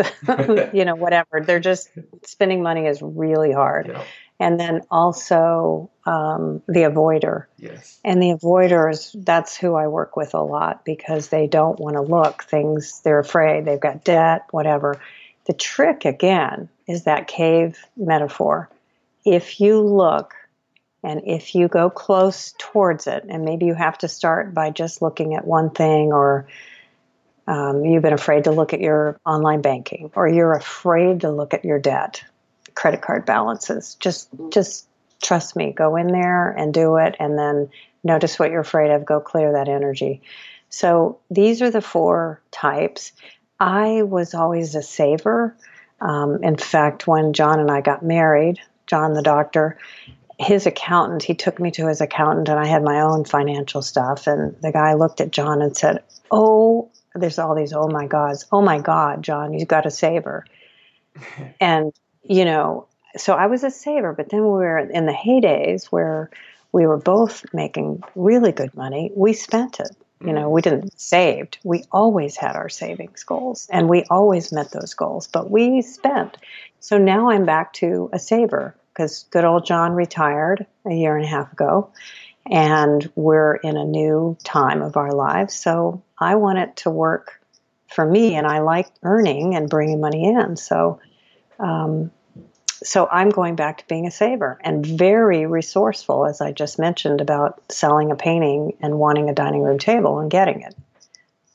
you know, whatever. They're just spending money is really hard. Yeah. And then also um, the avoider. Yes. And the avoiders, that's who I work with a lot because they don't want to look things, they're afraid, they've got debt, whatever. The trick, again, is that cave metaphor. If you look and if you go close towards it, and maybe you have to start by just looking at one thing, or um, you've been afraid to look at your online banking, or you're afraid to look at your debt, credit card balances, just just trust me. Go in there and do it, and then notice what you're afraid of. Go clear that energy. So these are the four types. I was always a saver. Um, in fact, when John and I got married, John the doctor, his accountant, he took me to his accountant, and I had my own financial stuff. And the guy looked at John and said, Oh, there's all these, oh my gods, oh my God, John, you've got a saver. and, you know, so I was a saver, but then we were in the heydays where we were both making really good money. We spent it. You know, we mm. didn't saved. We always had our savings goals and we always met those goals, but we spent. So now I'm back to a saver because good old John retired a year and a half ago, and we're in a new time of our lives. So I want it to work for me, and I like earning and bringing money in. So, um, so I'm going back to being a saver and very resourceful, as I just mentioned about selling a painting and wanting a dining room table and getting it.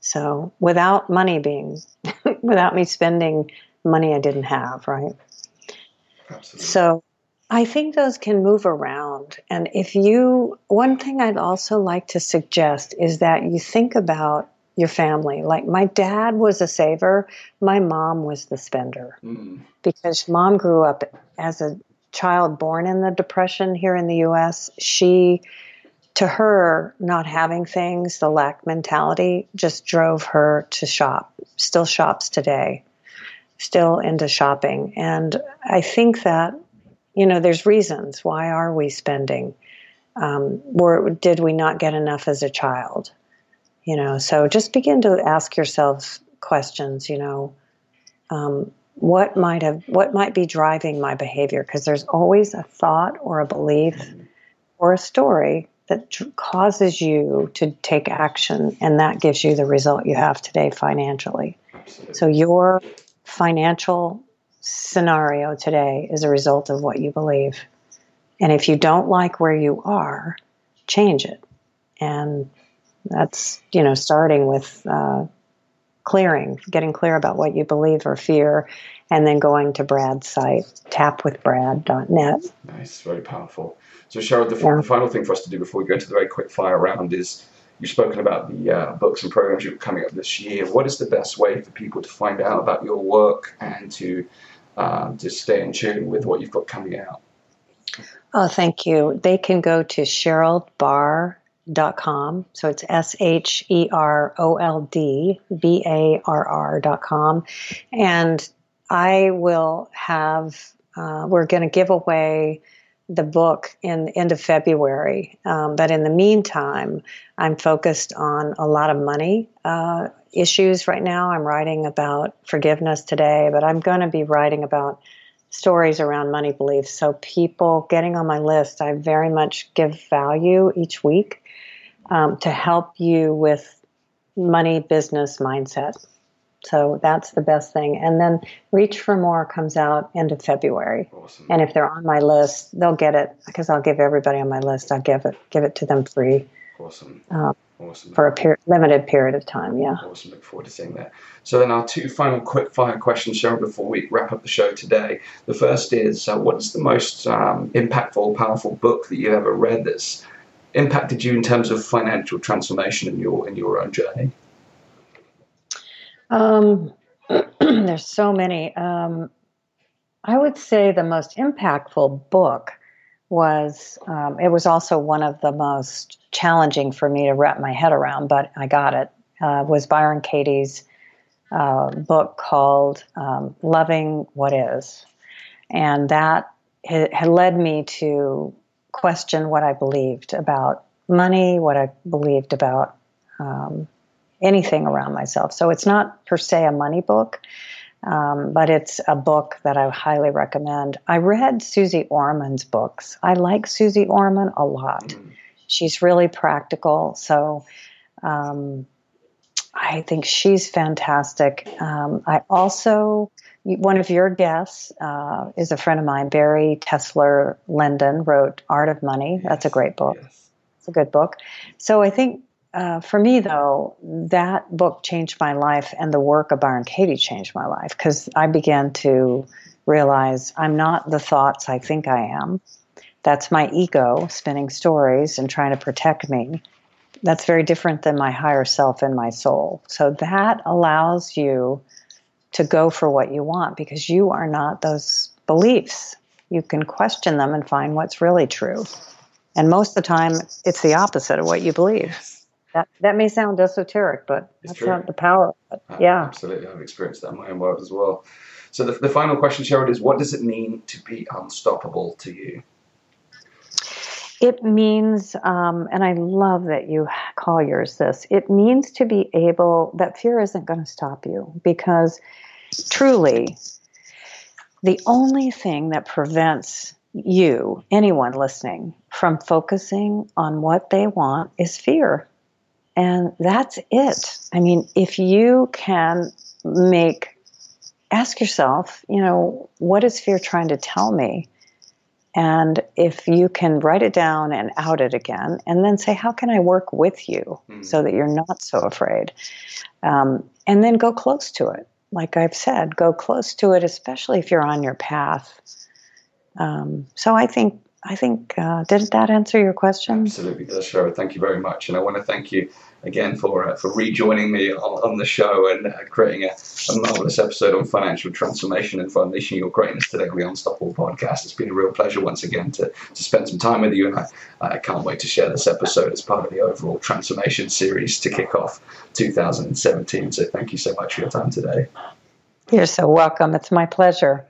So without money being, without me spending money I didn't have, right? Absolutely. So I think those can move around. And if you, one thing I'd also like to suggest is that you think about your family. Like my dad was a saver, my mom was the spender. Mm. Because mom grew up as a child born in the Depression here in the US. She, to her, not having things, the lack mentality, just drove her to shop. Still shops today, still into shopping. And I think that you know, there's reasons. Why are we spending? Um, or did we not get enough as a child? You know, so just begin to ask yourselves questions. You know, um, what might have, what might be driving my behavior? Because there's always a thought or a belief or a story that tr- causes you to take action, and that gives you the result you have today financially. Absolutely. So your financial scenario today is a result of what you believe. And if you don't like where you are, change it. And that's, you know, starting with uh, clearing, getting clear about what you believe or fear, and then going to Brad's site, tapwithbrad.net. Nice, very powerful. So, Sherold, the, yeah. the, final thing for us to do before we go into the very quick fire round is you've spoken about the uh, books and programs you're coming up this year. What is the best way for people to find out about your work and to um, to stay in tune with what you've got coming out? Oh, thank you. They can go to sheroldbarr.com. So it's S H E R O L D B A R R.com. And I will have, uh, we're going to give away the book in the end of February. Um, but in the meantime, I'm focused on a lot of money uh, issues right now. I'm writing about forgiveness today, but I'm going to be writing about stories around money beliefs. So, people getting on my list, I very much give value each week um, to help you with money business mindset. So that's the best thing. And then Reach for More comes out end of February. Awesome. And if they're on my list, they'll get it because I'll give everybody on my list. I'll give it give it to them free. Awesome. Um, awesome. For a per- limited period of time, yeah. Awesome. Look forward to seeing that. So then, our two final quick fire questions, Sherold, before we wrap up the show today. The first is, uh, what is the most um, impactful, powerful book that you've ever read that's impacted you in terms of financial transformation in your in your own journey? Um, there's so many. Um, I would say the most impactful book was, um, it was also one of the most challenging for me to wrap my head around, but I got it, uh, was Byron Katie's uh, book called um, Loving What Is. And that had led me to question what I believed about money, what I believed about um, anything around myself. So it's not per se a money book, um, but it's a book that I highly recommend. I read Suze Orman's books. I like Suze Orman a lot. She's really practical. So um, I think she's fantastic. Um, I also, one of your guests uh, is a friend of mine, Bari Tessler Linden, wrote Art of Money. That's a great book. Yes. It's a good book. So I think uh, for me, though, that book changed my life, and the work of Byron Katie changed my life because I began to realize I'm not the thoughts I think I am. That's my ego spinning stories and trying to protect me that's very different than my higher self and my soul. So that allows you to go for what you want because you are not those beliefs. You can question them and find what's really true. And most of the time, it's the opposite of what you believe. That, that may sound esoteric, but it's that's true. not the power of it. Yeah. Absolutely. I've experienced that in my own world as well. So the, the final question, Sherold, is what does it mean to be unstoppable to you? It means, um, and I love that you call yours this, it means to be able, that fear isn't going to stop you because truly, the only thing that prevents you, anyone listening, from focusing on what they want is fear. And that's it. I mean, if you can make, ask yourself, you know, what is fear trying to tell me? And if you can write it down and out it again, and then say, How can I work with you mm-hmm. so that you're not so afraid? Um, and then go close to it. Like I've said, go close to it, especially if you're on your path. Um, so I think I think uh, did that answer your question? Absolutely does, Sherold. Thank you very much, and I want to thank you again for uh, for rejoining me on, on the show and uh, creating a, a, marvelous episode on financial transformation and for unleashing your greatness today on the Unstoppable podcast. It's been a real pleasure once again to, to spend some time with you, and I, I can't wait to share this episode as part of the overall transformation series to kick off 2017. So thank you so much for your time today. You're so welcome. It's my pleasure.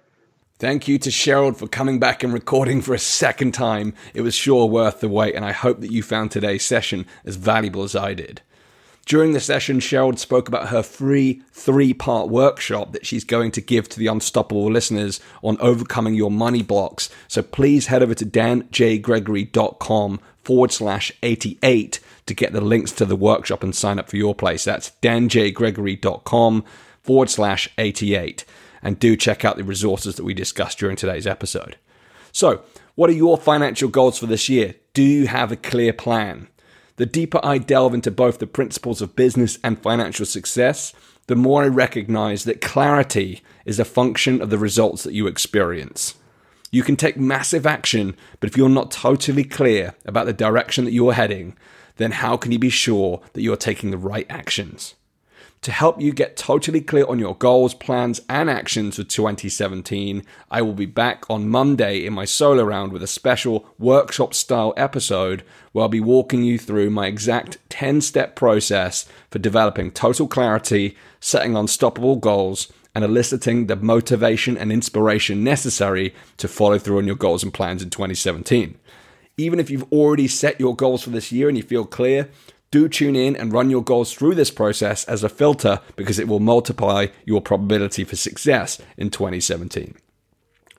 Thank you to Sherold for coming back and recording for a second time. It was sure worth the wait, and I hope that you found today's session as valuable as I did. During the session, Sherold spoke about her free three part workshop that she's going to give to the Unstoppable listeners on overcoming your money blocks. So please head over to danjgregory.com forward slash 88 to get the links to the workshop and sign up for your place. That's danjgregory.com forward slash 88 and do check out the resources that we discussed during today's episode. So, what are your financial goals for this year? Do you have a clear plan? The deeper I delve into both the principles of business and financial success, the more I recognize that clarity is a function of the results that you experience. You can take massive action, but if you're not totally clear about the direction that you're heading, then how can you be sure that you're taking the right actions? To help you get totally clear on your goals, plans, and actions for 2017, I will be back on Monday in my solo round with a special workshop style episode where I'll be walking you through my exact 10 step process for developing total clarity, setting unstoppable goals, and eliciting the motivation and inspiration necessary to follow through on your goals and plans in 2017. Even if you've already set your goals for this year and you feel clear, do tune in and run your goals through this process as a filter because it will multiply your probability for success in 2017.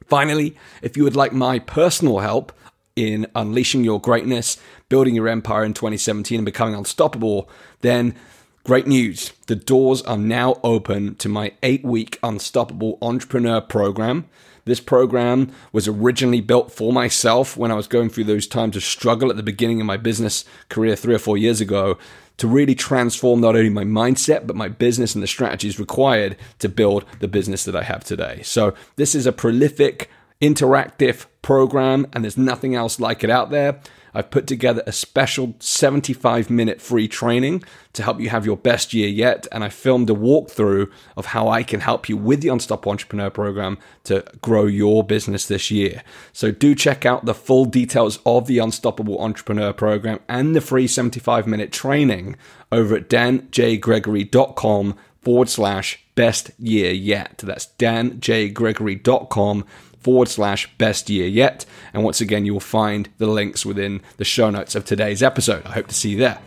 Finally, if you would like my personal help in unleashing your greatness, building your empire in 2017, and becoming unstoppable, then great news. The doors are now open to my eight week Unstoppable Entrepreneur program. This program was originally built for myself when I was going through those times of struggle at the beginning of my business career three or four years ago to really transform not only my mindset, but my business and the strategies required to build the business that I have today. So, this is a prolific interactive program, and there's nothing else like it out there. I've put together a special 75 minute free training to help you have your best year yet. And I filmed a walkthrough of how I can help you with the Unstoppable Entrepreneur Program to grow your business this year. So do check out the full details of the Unstoppable Entrepreneur Program and the free 75 minute training over at danjgregory.com forward slash best year yet. That's danjgregory.com forward slash best year yet. And once again, you will find the links within the show notes of today's episode. I hope to see you there.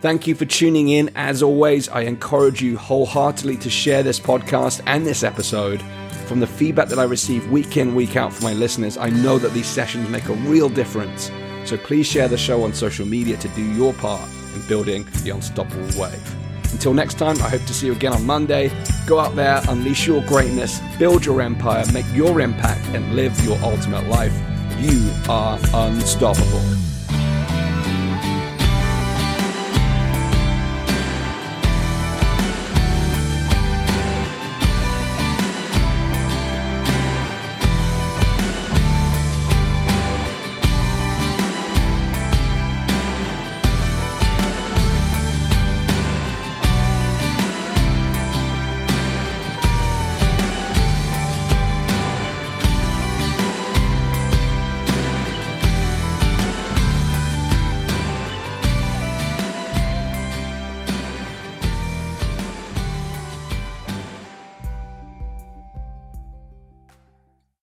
Thank you for tuning in. As always, I encourage you wholeheartedly to share this podcast and this episode. From the feedback that I receive week in, week out from my listeners, I know that these sessions make a real difference. So please share the show on social media to do your part in building the unstoppable wave. Until next time, I hope to see you again on Monday. Go out there, unleash your greatness, build your empire, make your impact, and live your ultimate life. You are unstoppable.